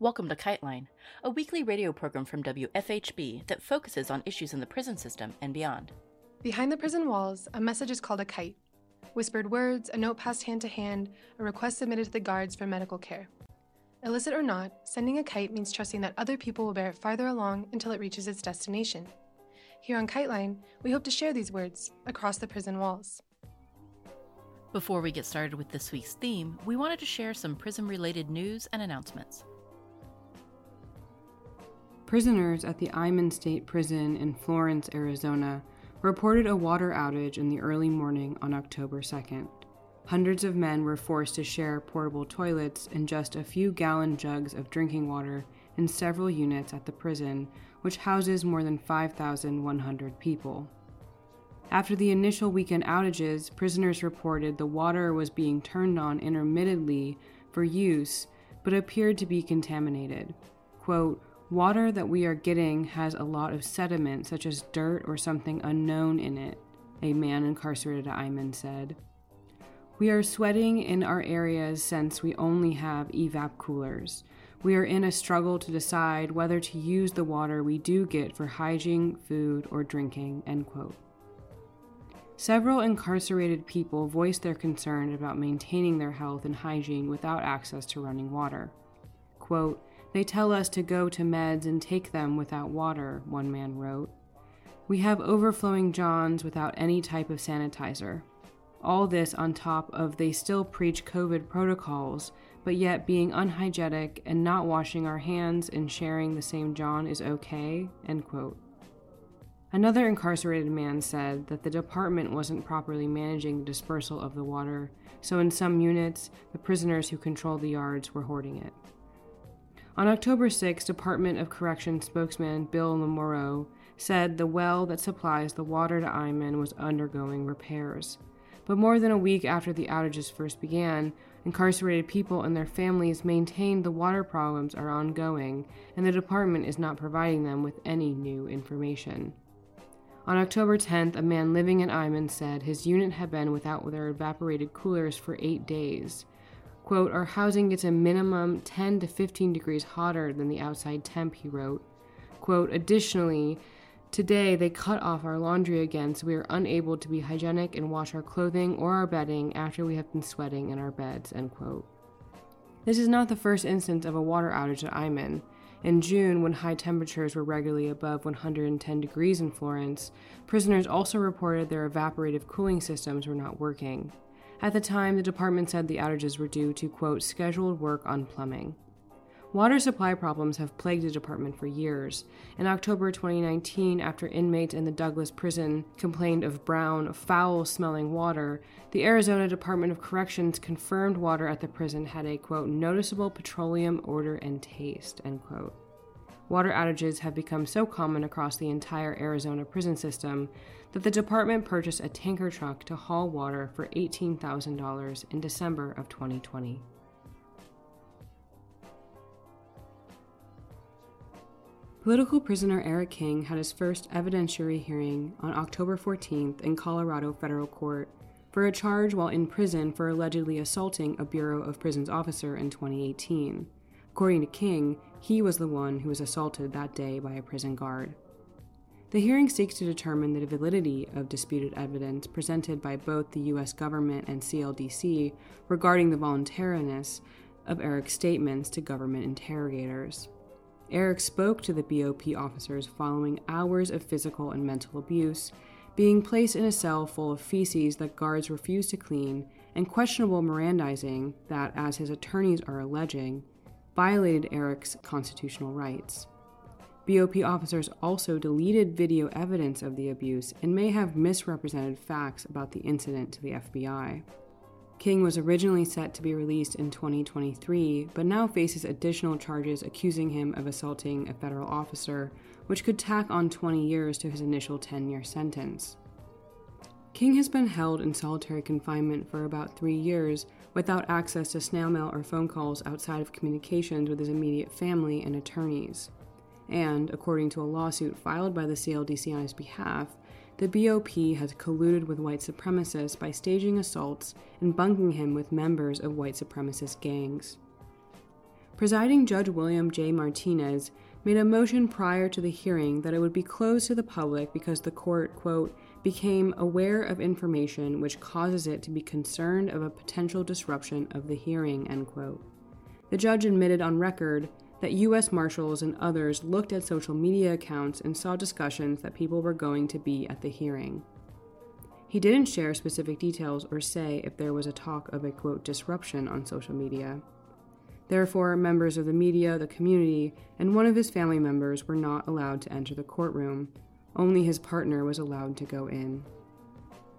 Welcome to Kiteline, a weekly radio program from WFHB that focuses on issues in the prison system and beyond. Behind the prison walls, a message is called a kite. Whispered words, a note passed hand to hand, a request submitted to the guards for medical care. Illicit or not, sending a kite means trusting that other people will bear it farther along until it reaches its destination. Here on Kiteline, we hope to share these words across the prison walls. Before we get started with this week's theme, we wanted to share some prison related news and announcements. Prisoners at the Eyman State Prison in Florence, Arizona, reported a water outage in the early morning on October 2nd. Hundreds of men were forced to share portable toilets and just a few gallon jugs of drinking water in several units at the prison, which houses more than 5,100 people. After the initial weekend outages, prisoners reported the water was being turned on intermittently for use, but appeared to be contaminated. Quote, Water that we are getting has a lot of sediment, such as dirt or something unknown in it, a man incarcerated at Eyman said. We are sweating in our areas since we only have evap coolers. We are in a struggle to decide whether to use the water we do get for hygiene, food, or drinking. End quote. Several incarcerated people voiced their concern about maintaining their health and hygiene without access to running water. Quote, they tell us to go to meds and take them without water, one man wrote. We have overflowing johns without any type of sanitizer. All this on top of they still preach COVID protocols, but yet being unhygienic and not washing our hands and sharing the same john is okay. End quote. Another incarcerated man said that the department wasn't properly managing the dispersal of the water, so in some units, the prisoners who controlled the yards were hoarding it. On October 6, Department of Corrections spokesman Bill Lamoreaux said the well that supplies the water to Eyman was undergoing repairs. But more than a week after the outages first began, incarcerated people and their families maintained the water problems are ongoing and the department is not providing them with any new information. On October 10th, a man living in Eyman said his unit had been without their evaporated coolers for eight days. Quote, Our housing gets a minimum 10 to 15 degrees hotter than the outside temp, he wrote. Quote, Additionally, today they cut off our laundry again, so we are unable to be hygienic and wash our clothing or our bedding after we have been sweating in our beds, end quote. This is not the first instance of a water outage at Eyman. In June, when high temperatures were regularly above 110 degrees in Florence, prisoners also reported their evaporative cooling systems were not working. At the time, the department said the outages were due to, quote, scheduled work on plumbing. Water supply problems have plagued the department for years. In October 2019, after inmates in the Douglas prison complained of brown, foul smelling water, the Arizona Department of Corrections confirmed water at the prison had a, quote, noticeable petroleum odor and taste, end quote. Water outages have become so common across the entire Arizona prison system that the department purchased a tanker truck to haul water for $18,000 in December of 2020. Political prisoner Eric King had his first evidentiary hearing on October 14th in Colorado federal court for a charge while in prison for allegedly assaulting a Bureau of Prisons officer in 2018. According to King, he was the one who was assaulted that day by a prison guard. The hearing seeks to determine the validity of disputed evidence presented by both the U.S. government and CLDC regarding the voluntariness of Eric's statements to government interrogators. Eric spoke to the BOP officers following hours of physical and mental abuse, being placed in a cell full of feces that guards refused to clean, and questionable Mirandizing that, as his attorneys are alleging, violated Eric's constitutional rights. BOP officers also deleted video evidence of the abuse and may have misrepresented facts about the incident to the FBI. King was originally set to be released in 2023, but now faces additional charges accusing him of assaulting a federal officer, which could tack on 20 years to his initial 10 year sentence. King has been held in solitary confinement for about three years without access to snail mail or phone calls outside of communications with his immediate family and attorneys and, according to a lawsuit filed by the CLDC on his behalf, the BOP has colluded with white supremacists by staging assaults and bunking him with members of white supremacist gangs. Presiding Judge William J. Martinez made a motion prior to the hearing that it would be closed to the public because the court, quote, became aware of information which causes it to be concerned of a potential disruption of the hearing, end quote. The judge admitted on record that U.S. Marshals and others looked at social media accounts and saw discussions that people were going to be at the hearing. He didn't share specific details or say if there was a talk of a quote disruption on social media. Therefore, members of the media, the community, and one of his family members were not allowed to enter the courtroom. Only his partner was allowed to go in.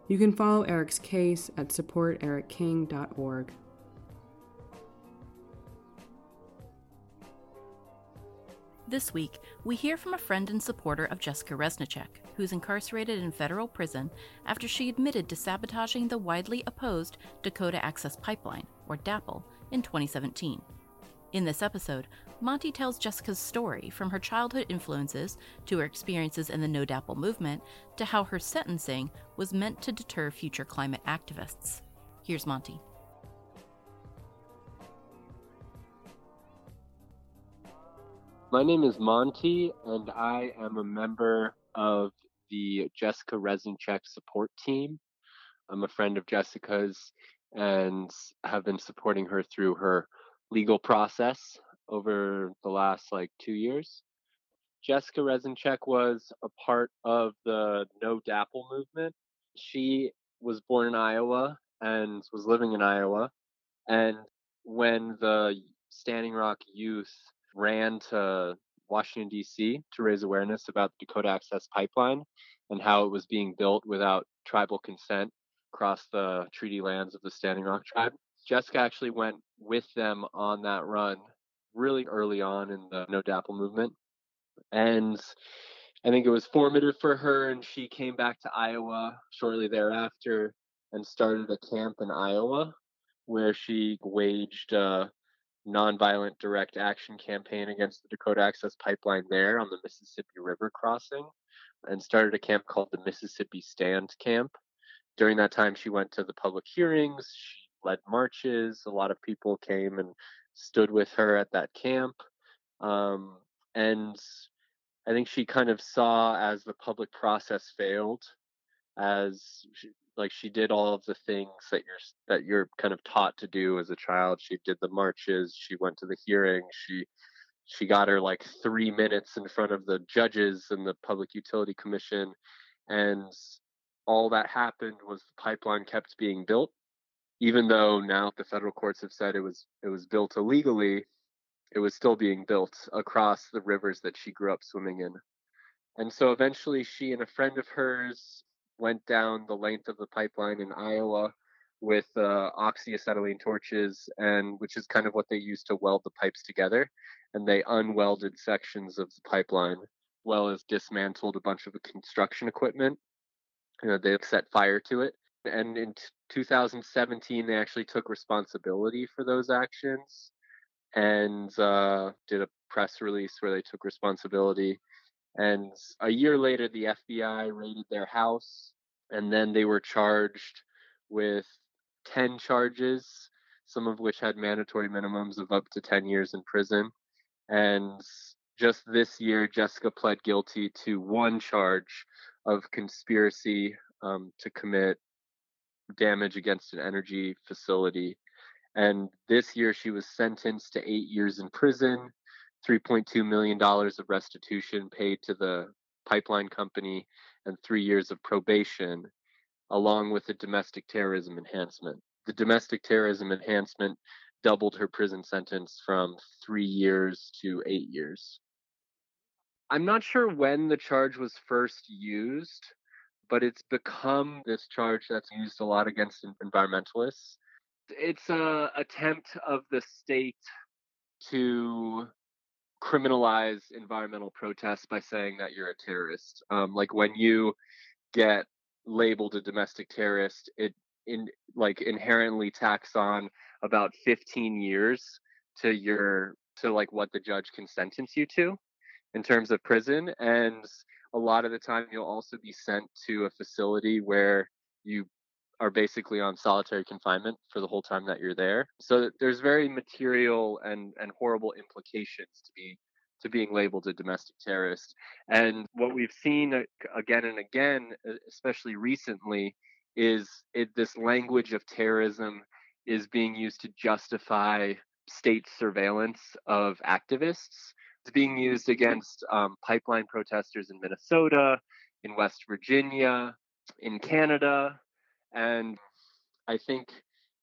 You can follow Eric's case at supportericking.org. This week, we hear from a friend and supporter of Jessica Reznicek, who's incarcerated in federal prison after she admitted to sabotaging the widely opposed Dakota Access Pipeline, or DAPL, in 2017. In this episode, Monty tells Jessica's story from her childhood influences to her experiences in the No DAPL movement to how her sentencing was meant to deter future climate activists. Here's Monty. My name is Monty, and I am a member of the Jessica Reznicek support team. I'm a friend of Jessica's and have been supporting her through her legal process over the last like two years. Jessica Reznicek was a part of the No DAPL movement. She was born in Iowa and was living in Iowa. And when the Standing Rock youth ran to Washington, D.C. to raise awareness about the Dakota Access Pipeline and how it was being built without tribal consent across the treaty lands of the Standing Rock tribe. Jessica actually went with them on that run really early on in the No DAPL movement. And I think it was formative for her, and she came back to Iowa shortly thereafter and started a camp in Iowa where she waged a nonviolent direct action campaign against the Dakota Access Pipeline there on the Mississippi River crossing and started a camp called the Mississippi Stand Camp. During that time, she went to the public hearings, she led marches. A lot of people came and stood with her at that camp. Um, and I think she kind of saw as the public process failed, as she, like she did all of the things that you're that you're kind of taught to do as a child. She did the marches, she went to the hearing, she she got her like three minutes in front of the judges and the Public Utility Commission, and all that happened was the pipeline kept being built even though now the federal courts have said it was it was built illegally, it was still being built across the rivers that she grew up swimming in. And so eventually she and a friend of hers went down the length of the pipeline in Iowa with uh, oxyacetylene torches and which is kind of what they use to weld the pipes together and they unwelded sections of the pipeline well as dismantled a bunch of construction equipment you know they set fire to it and in 2017 they actually took responsibility for those actions and uh, did a press release where they took responsibility. And a year later the fbi raided their house and then they were charged with 10 charges some of which had mandatory minimums of up to 10 years in prison. And just this year jessica pled guilty to one charge of conspiracy um, to commit damage against an energy facility. And this year she was sentenced to eight years in prison, $3.2 million of restitution paid to the pipeline company, and three years of probation, along with a domestic terrorism enhancement. The domestic terrorism enhancement doubled her prison sentence from three years to eight years. I'm not sure when the charge was first used, but it's become this charge that's used a lot against environmentalists. It's a attempt of the state to criminalize environmental protests by saying that you're a terrorist. Um, like when you get labeled a domestic terrorist, it in like inherently tax on about 15 years to your to like what the judge can sentence you to in terms of prison and a lot of the time you'll also be sent to a facility where you are basically on solitary confinement for the whole time that you're there. So there's very material and, and horrible implications to be to being labeled a domestic terrorist. And what we've seen uh, again and again, especially recently, is it, this language of terrorism is being used to justify state surveillance of activists. It's being used against um, pipeline protesters in Minnesota, in West Virginia, in Canada, and I think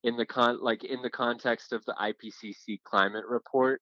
in the con like in the context of the IPCC climate report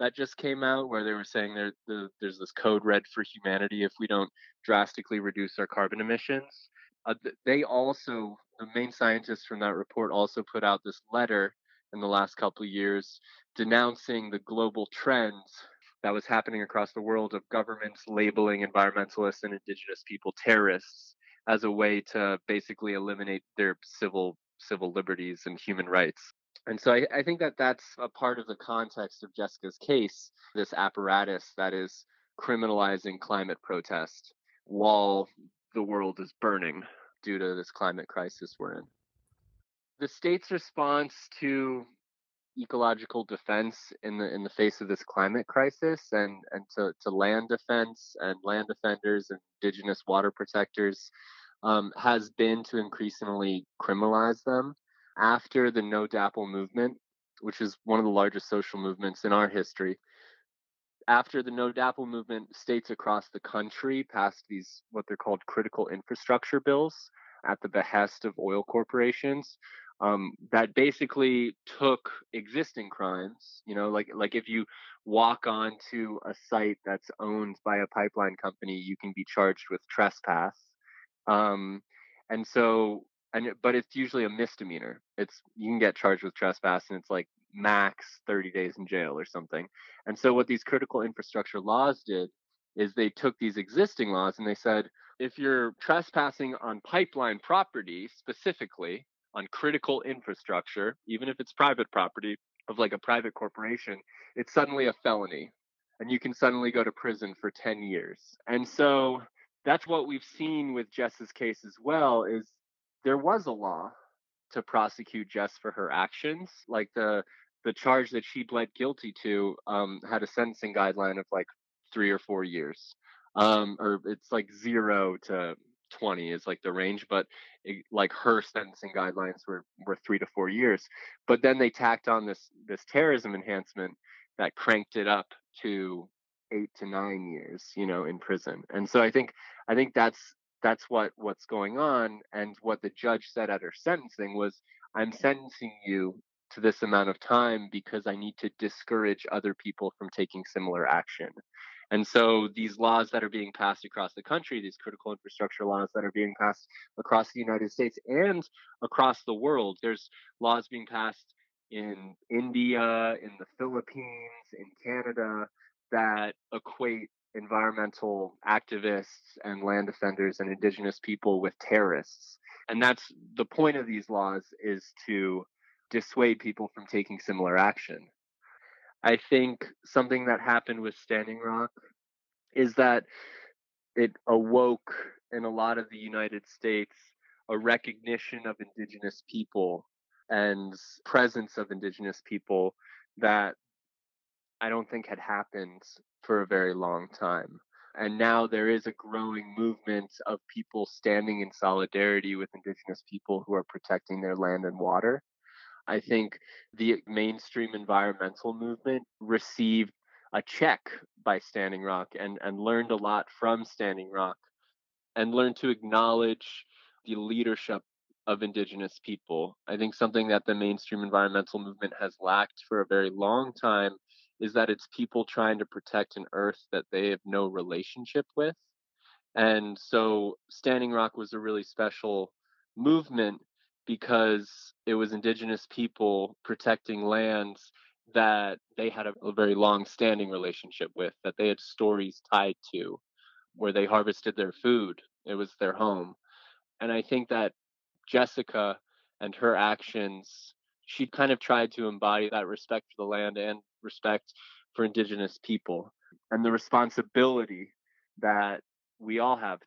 that just came out, where they were saying there the, there's this code red for humanity if we don't drastically reduce our carbon emissions. Uh, they also the main scientists from that report also put out this letter in the last couple of years denouncing the global trends that was happening across the world of governments labeling environmentalists and indigenous people terrorists as a way to basically eliminate their civil civil liberties and human rights. And so I, I think that that's a part of the context of Jessica's case, this apparatus that is criminalizing climate protest while the world is burning due to this climate crisis we're in. The state's response to ecological defense in the in the face of this climate crisis and and to, to land defense and land defenders and indigenous water protectors um, has been to increasingly criminalize them. After the no DAPL movement which is one of the largest social movements in our history after the no DAPL movement states across the country passed these what they're called critical infrastructure bills at the behest of oil corporations um, that basically took existing crimes. You know, like like if you walk onto a site that's owned by a pipeline company, you can be charged with trespass. Um, and so, and but it's usually a misdemeanor. It's you can get charged with trespass, and it's like max 30 days in jail or something. And so, what these critical infrastructure laws did is they took these existing laws and they said, if you're trespassing on pipeline property specifically, on critical infrastructure, even if it's private property of like a private corporation, it's suddenly a felony and you can suddenly go to prison for 10 years. And so that's what we've seen with Jess's case as well is there was a law to prosecute Jess for her actions. Like the the charge that she pled guilty to um, had a sentencing guideline of like three or four years. Um, or it's like zero to 20 is like the range, but it, like her sentencing guidelines were, were three to four years. But then they tacked on this this terrorism enhancement that cranked it up to eight to nine years, you know, in prison. And so I think I think that's that's what what's going on. And what the judge said at her sentencing was, I'm sentencing you to this amount of time because I need to discourage other people from taking similar action. And so these laws that are being passed across the country, these critical infrastructure laws that are being passed across the United States and across the world, there's laws being passed in India, in the Philippines, in Canada that equate environmental activists and land defenders and indigenous people with terrorists. And that's the point of these laws is to dissuade people from taking similar action. I think something that happened with Standing Rock is that it awoke in a lot of the United States a recognition of indigenous people and presence of indigenous people that I don't think had happened for a very long time. And now there is a growing movement of people standing in solidarity with indigenous people who are protecting their land and water. I think the mainstream environmental movement received a check by Standing Rock and, and learned a lot from Standing Rock and learned to acknowledge the leadership of indigenous people. I think something that the mainstream environmental movement has lacked for a very long time is that it's people trying to protect an earth that they have no relationship with. And so Standing Rock was a really special movement because it was indigenous people protecting lands that they had a, a very long standing relationship with, that they had stories tied to, where they harvested their food. It was their home. And I think that Jessica and her actions, she kind of tried to embody that respect for the land and respect for indigenous people and the responsibility that we all have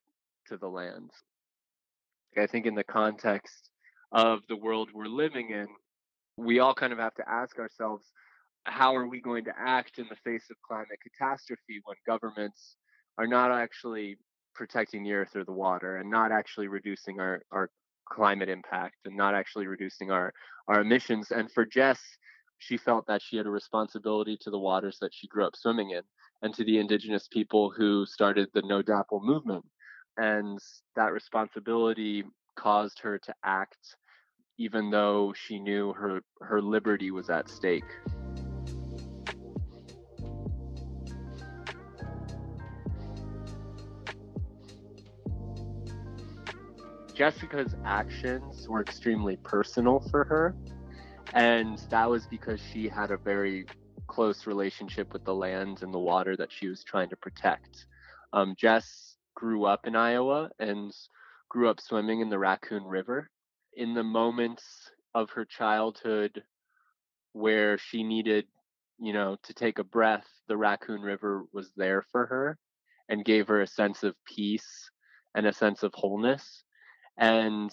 to the lands. I think in the context of the world we're living in, we all kind of have to ask ourselves how are we going to act in the face of climate catastrophe when governments are not actually protecting the earth or the water and not actually reducing our, our climate impact and not actually reducing our, our emissions. And for Jess, she felt that she had a responsibility to the waters that she grew up swimming in and to the indigenous people who started the No DAPL movement. And that responsibility caused her to act even though she knew her, her liberty was at stake. Jessica's actions were extremely personal for her. And that was because she had a very close relationship with the land and the water that she was trying to protect. Um, Jess grew up in Iowa and grew up swimming in the Raccoon River. In the moments of her childhood where she needed, you know, to take a breath, the Raccoon River was there for her and gave her a sense of peace and a sense of wholeness. And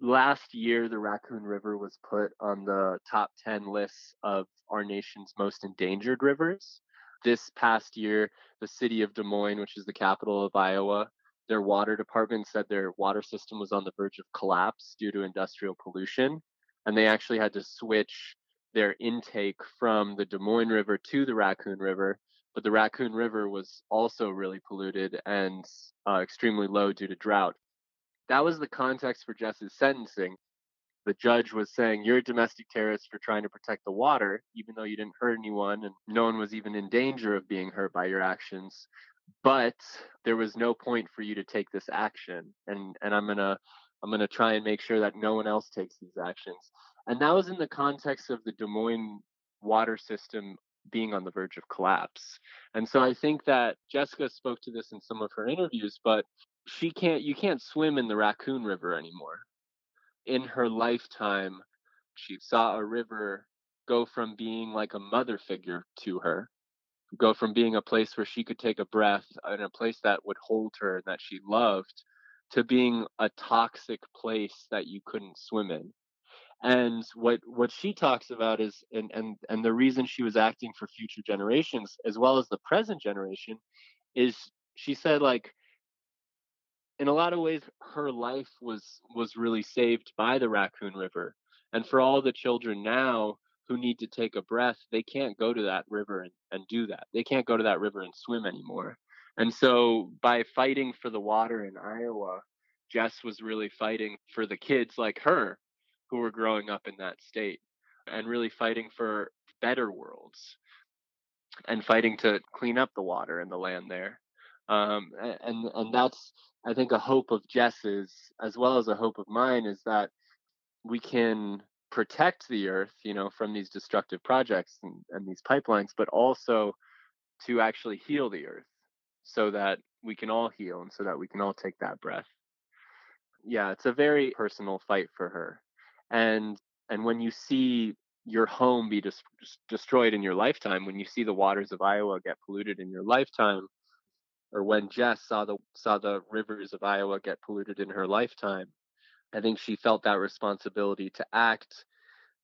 last year, the Raccoon River was put on the top 10 lists of our nation's most endangered rivers. This past year, the city of Des Moines, which is the capital of Iowa, their water department said their water system was on the verge of collapse due to industrial pollution. And they actually had to switch their intake from the Des Moines River to the Raccoon River. But the Raccoon River was also really polluted and uh, extremely low due to drought that was the context for Jess's sentencing. The judge was saying, You're a domestic terrorist for trying to protect the water, even though you didn't hurt anyone and no one was even in danger of being hurt by your actions. But there was no point for you to take this action. And and I'm gonna I'm gonna try and make sure that no one else takes these actions. And that was in the context of the Des Moines water system being on the verge of collapse. And so I think that Jessica spoke to this in some of her interviews, but she can't you can't swim in the raccoon river anymore in her lifetime she saw a river go from being like a mother figure to her go from being a place where she could take a breath and a place that would hold her and that she loved to being a toxic place that you couldn't swim in. And what what she talks about is and and and the reason she was acting for future generations as well as the present generation is she said like in a lot of ways her life was was really saved by the raccoon river. And for all the children now who need to take a breath they can't go to that river and, and do that. They can't go to that river and swim anymore. And so by fighting for the water in iowa jess was really fighting for the kids like her who were growing up in that state and really fighting for better worlds and fighting to clean up the water and the land there. Um, and and that's I think a hope of Jess's as well as a hope of mine is that we can protect the earth, you know, from these destructive projects and, and these pipelines, but also to actually heal the earth so that we can all heal and so that we can all take that breath. Yeah, it's a very personal fight for her. And and when you see your home be dis- destroyed in your lifetime, when you see the waters of Iowa get polluted in your lifetime, or when Jess saw the saw the rivers of Iowa get polluted in her lifetime, I think she felt that responsibility to act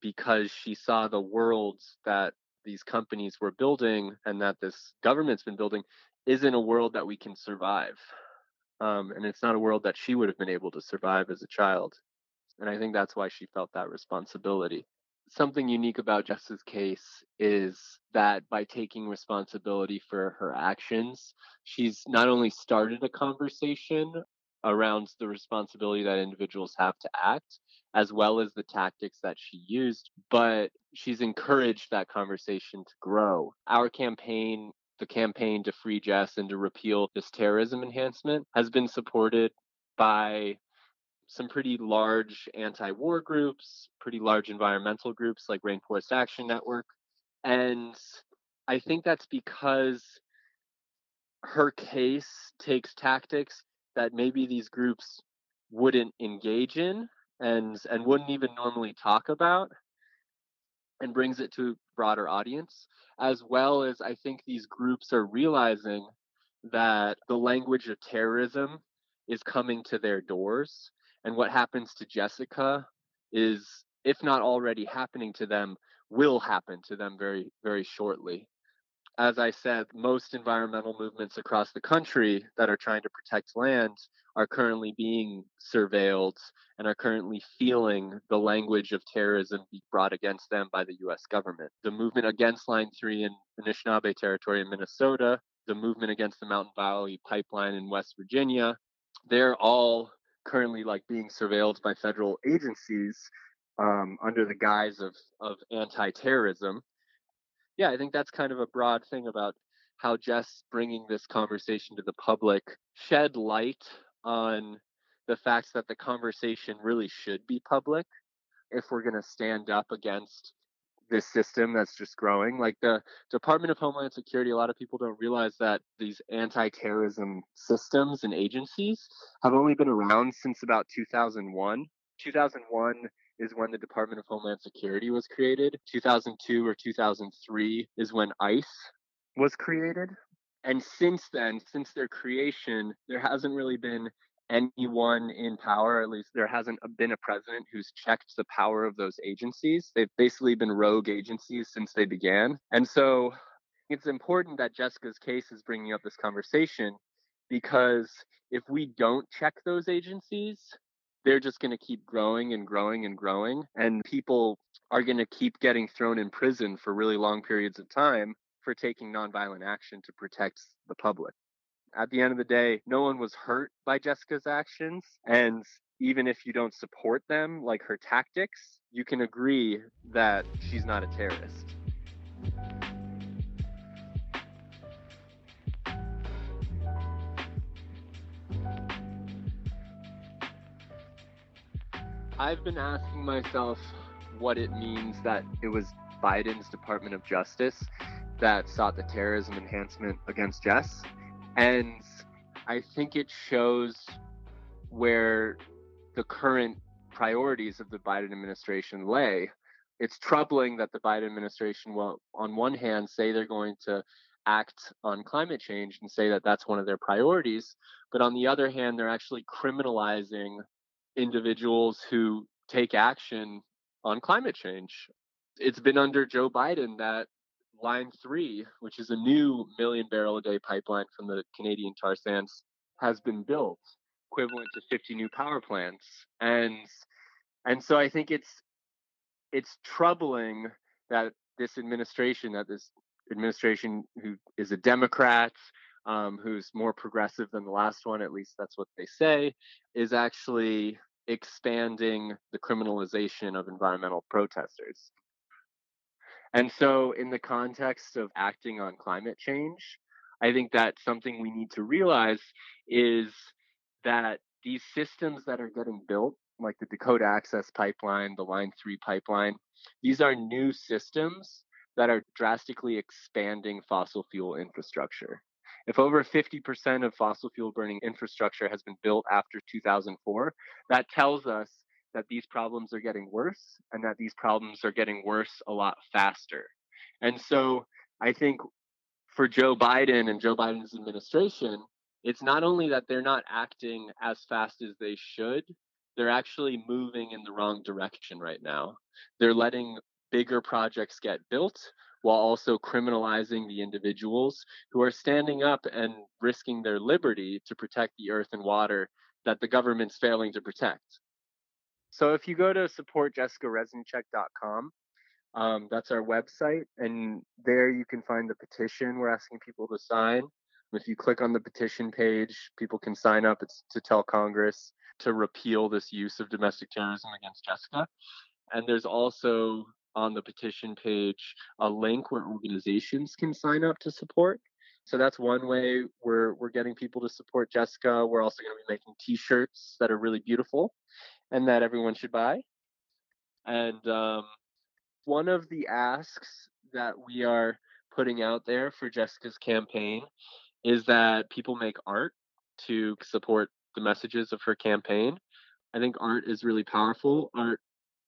because she saw the worlds that these companies were building and that this government's been building isn't a world that we can survive. Um, and it's not a world that she would have been able to survive as a child. And I think that's why she felt that responsibility something unique about Jess's case is that by taking responsibility for her actions, she's not only started a conversation around the responsibility that individuals have to act, as well as the tactics that she used, but she's encouraged that conversation to grow. Our campaign the campaign to free Jess and to repeal this terrorism enhancement has been supported by some pretty large anti-war groups, pretty large environmental groups like Rainforest Action Network. And I think that's because her case takes tactics that maybe these groups wouldn't engage in and and wouldn't even normally talk about and brings it to a broader audience as well as I think these groups are realizing that the language of terrorism is coming to their doors and what happens to Jessica is, if not already happening to them, will happen to them very, very shortly. As I said, most environmental movements across the country that are trying to protect land are currently being surveilled and are currently feeling the language of terrorism be brought against them by the US government. The movement against Line 3 in Anishinaabe territory in Minnesota, the movement against the Mountain Valley Pipeline in West Virginia, they're all currently like being surveilled by federal agencies um, under the guise of, of anti-terrorism. Yeah, I think that's kind of a broad thing about how Jess bringing this conversation to the public shed light on the fact that the conversation really should be public if we're going to stand up against this system that's just growing. Like the Department of Homeland Security, a lot of people don't realize that these anti terrorism systems and agencies have only been around since about 2001. 2001 is when the Department of Homeland Security was created. 2002 or 2003 is when ICE was created. And since then, since their creation, there hasn't really been anyone in power, at least there hasn't uh, been a president who's checked the power of those agencies. They've basically been rogue agencies since they began. And so it's important that Jessica's case is bringing up this conversation because if we don't check those agencies, they're just going to keep growing and growing and growing. And people are going to keep getting thrown in prison for really long periods of time for taking nonviolent action to protect the public at the end of the day, no one was hurt by Jessica's actions. And even if you don't support them, like her tactics, you can agree that she's not a terrorist. I've been asking myself what it means that it was Biden's Department of Justice that sought the terrorism enhancement against Jess. And I think it shows where the current priorities of the Biden administration lay. It's troubling that the Biden administration will, on one hand, say they're going to act on climate change and say that that's one of their priorities. But on the other hand, they're actually criminalizing individuals who take action on climate change. It's been under Joe Biden that Line 3, which is a new million barrel a day pipeline from the Canadian tar sands, has been built, equivalent to 50 new power plants. And and so I think it's it's troubling that this administration, that this administration who is a Democrat, um, who's more progressive than the last one, at least that's what they say, is actually expanding the criminalization of environmental protesters. And so, in the context of acting on climate change, I think that something we need to realize is that these systems that are getting built, like the Dakota Access Pipeline, the Line 3 pipeline, these are new systems that are drastically expanding fossil fuel infrastructure. If over 50% of fossil fuel burning infrastructure has been built after 2004, that tells us that these problems are getting worse and that these problems are getting worse a lot faster. And so I think for Joe Biden and Joe Biden's administration, it's not only that they're not acting as fast as they should, they're actually moving in the wrong direction right now. They're letting bigger projects get built while also criminalizing the individuals who are standing up and risking their liberty to protect the earth and water that the government's failing to protect. So if you go to supportjessicareznicek.com, um, that's our website, and there you can find the petition we're asking people to sign. If you click on the petition page, people can sign up. It's to tell Congress to repeal this use of domestic terrorism against Jessica. And there's also on the petition page a link where organizations can sign up to support. So that's one way we're we're getting people to support Jessica. We're also going to be making T-shirts that are really beautiful and that everyone should buy. And um, one of the asks that we are putting out there for Jessica's campaign is that people make art to support the messages of her campaign. I think art is really powerful. Art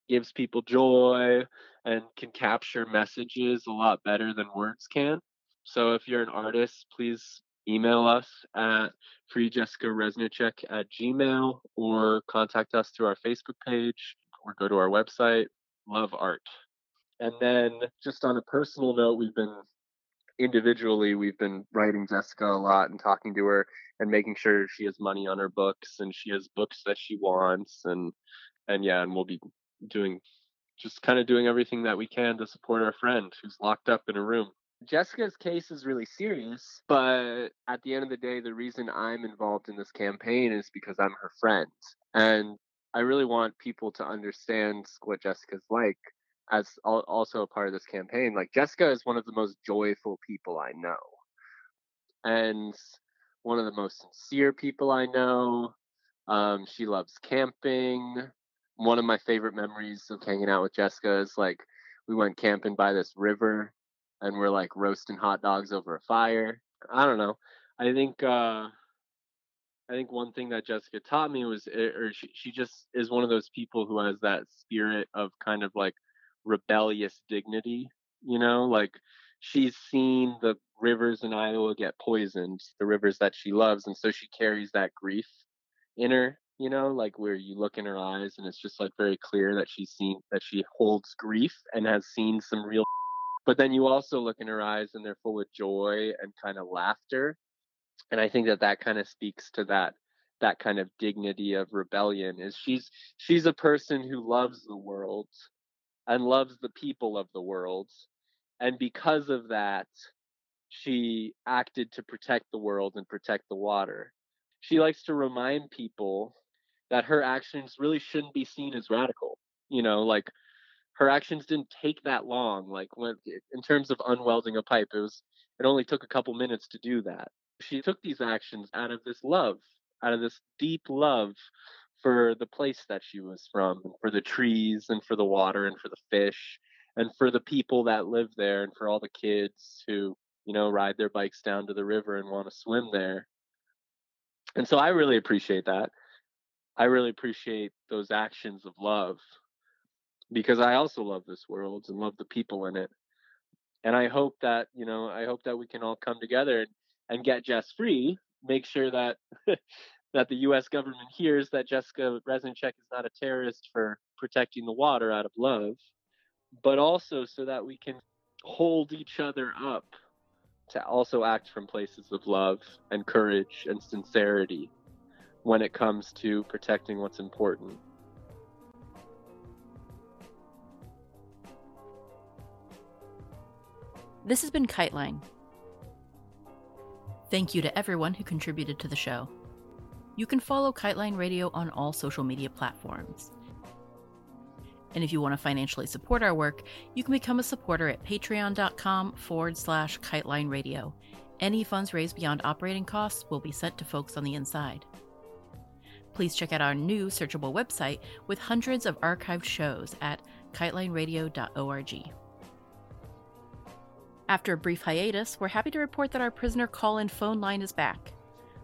gives people joy and can capture messages a lot better than words can. So if you're an artist, please email us at freejessicareznicek at gmail or contact us through our Facebook page or go to our website. Love art. And then just on a personal note, we've been individually we've been writing Jessica a lot and talking to her and making sure she has money on her books and she has books that she wants and and yeah, and we'll be doing just kind of doing everything that we can to support our friend who's locked up in a room. Jessica's case is really serious, but at the end of the day, the reason I'm involved in this campaign is because I'm her friend. And I really want people to understand what Jessica's like as also a part of this campaign. Like, Jessica is one of the most joyful people I know, and one of the most sincere people I know. Um, she loves camping. One of my favorite memories of hanging out with Jessica is like we went camping by this river and we're like roasting hot dogs over a fire. I don't know. I think uh I think one thing that Jessica taught me was eh, or she she just is one of those people who has that spirit of kind of like rebellious dignity, you know, like she's seen the rivers in Iowa get poisoned, the rivers that she loves, and so she carries that grief in her, you know, like where you look in her eyes and it's just like very clear that she's seen that she holds grief and has seen some real but then you also look in her eyes and they're full of joy and kind of laughter and i think that that kind of speaks to that that kind of dignity of rebellion is she's she's a person who loves the world and loves the people of the world and because of that she acted to protect the world and protect the water. She likes to remind people that her actions really shouldn't be seen as radical you know like her actions didn't take that long. Like when in terms of unwelding a pipe, it was it only took a couple minutes to do that. She took these actions out of this love, out of this deep love for the place that she was from, and for the trees and for the water and for the fish and for the people that live there and for all the kids who, you know, ride their bikes down to the river and want to swim there. And so I really appreciate that. I really appreciate those actions of love because I also love this world and love the people in it. And I hope that, you know, I hope that we can all come together and, and get Jess free, make sure that that the US government hears that Jessica Reznicek is not a terrorist for protecting the water out of love, but also so that we can hold each other up to also act from places of love and courage and sincerity when it comes to protecting what's important. This has been Kiteline. Thank you to everyone who contributed to the show. You can follow Kiteline Radio on all social media platforms. And if you want to financially support our work, you can become a supporter at patreon.com forward slash kiteline radio. Any funds raised beyond operating costs will be sent to folks on the inside. Please check out our new searchable website with hundreds of archived shows at kitelineradio.org. After a brief hiatus, we're happy to report that our prisoner call in phone line is back.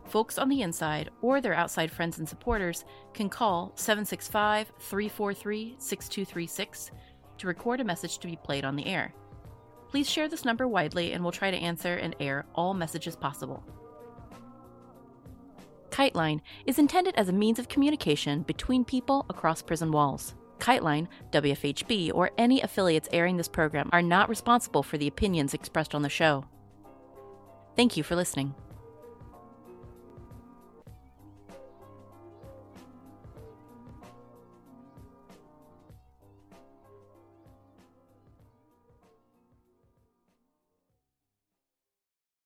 Folks on the inside or their outside friends and supporters can call 765 343 6236 to record a message to be played on the air. Please share this number widely and we'll try to answer and air all messages possible. KiteLine is intended as a means of communication between people across prison walls. KiteLine, WFHB, or any affiliates airing this program are not responsible for the opinions expressed on the show. Thank you for listening.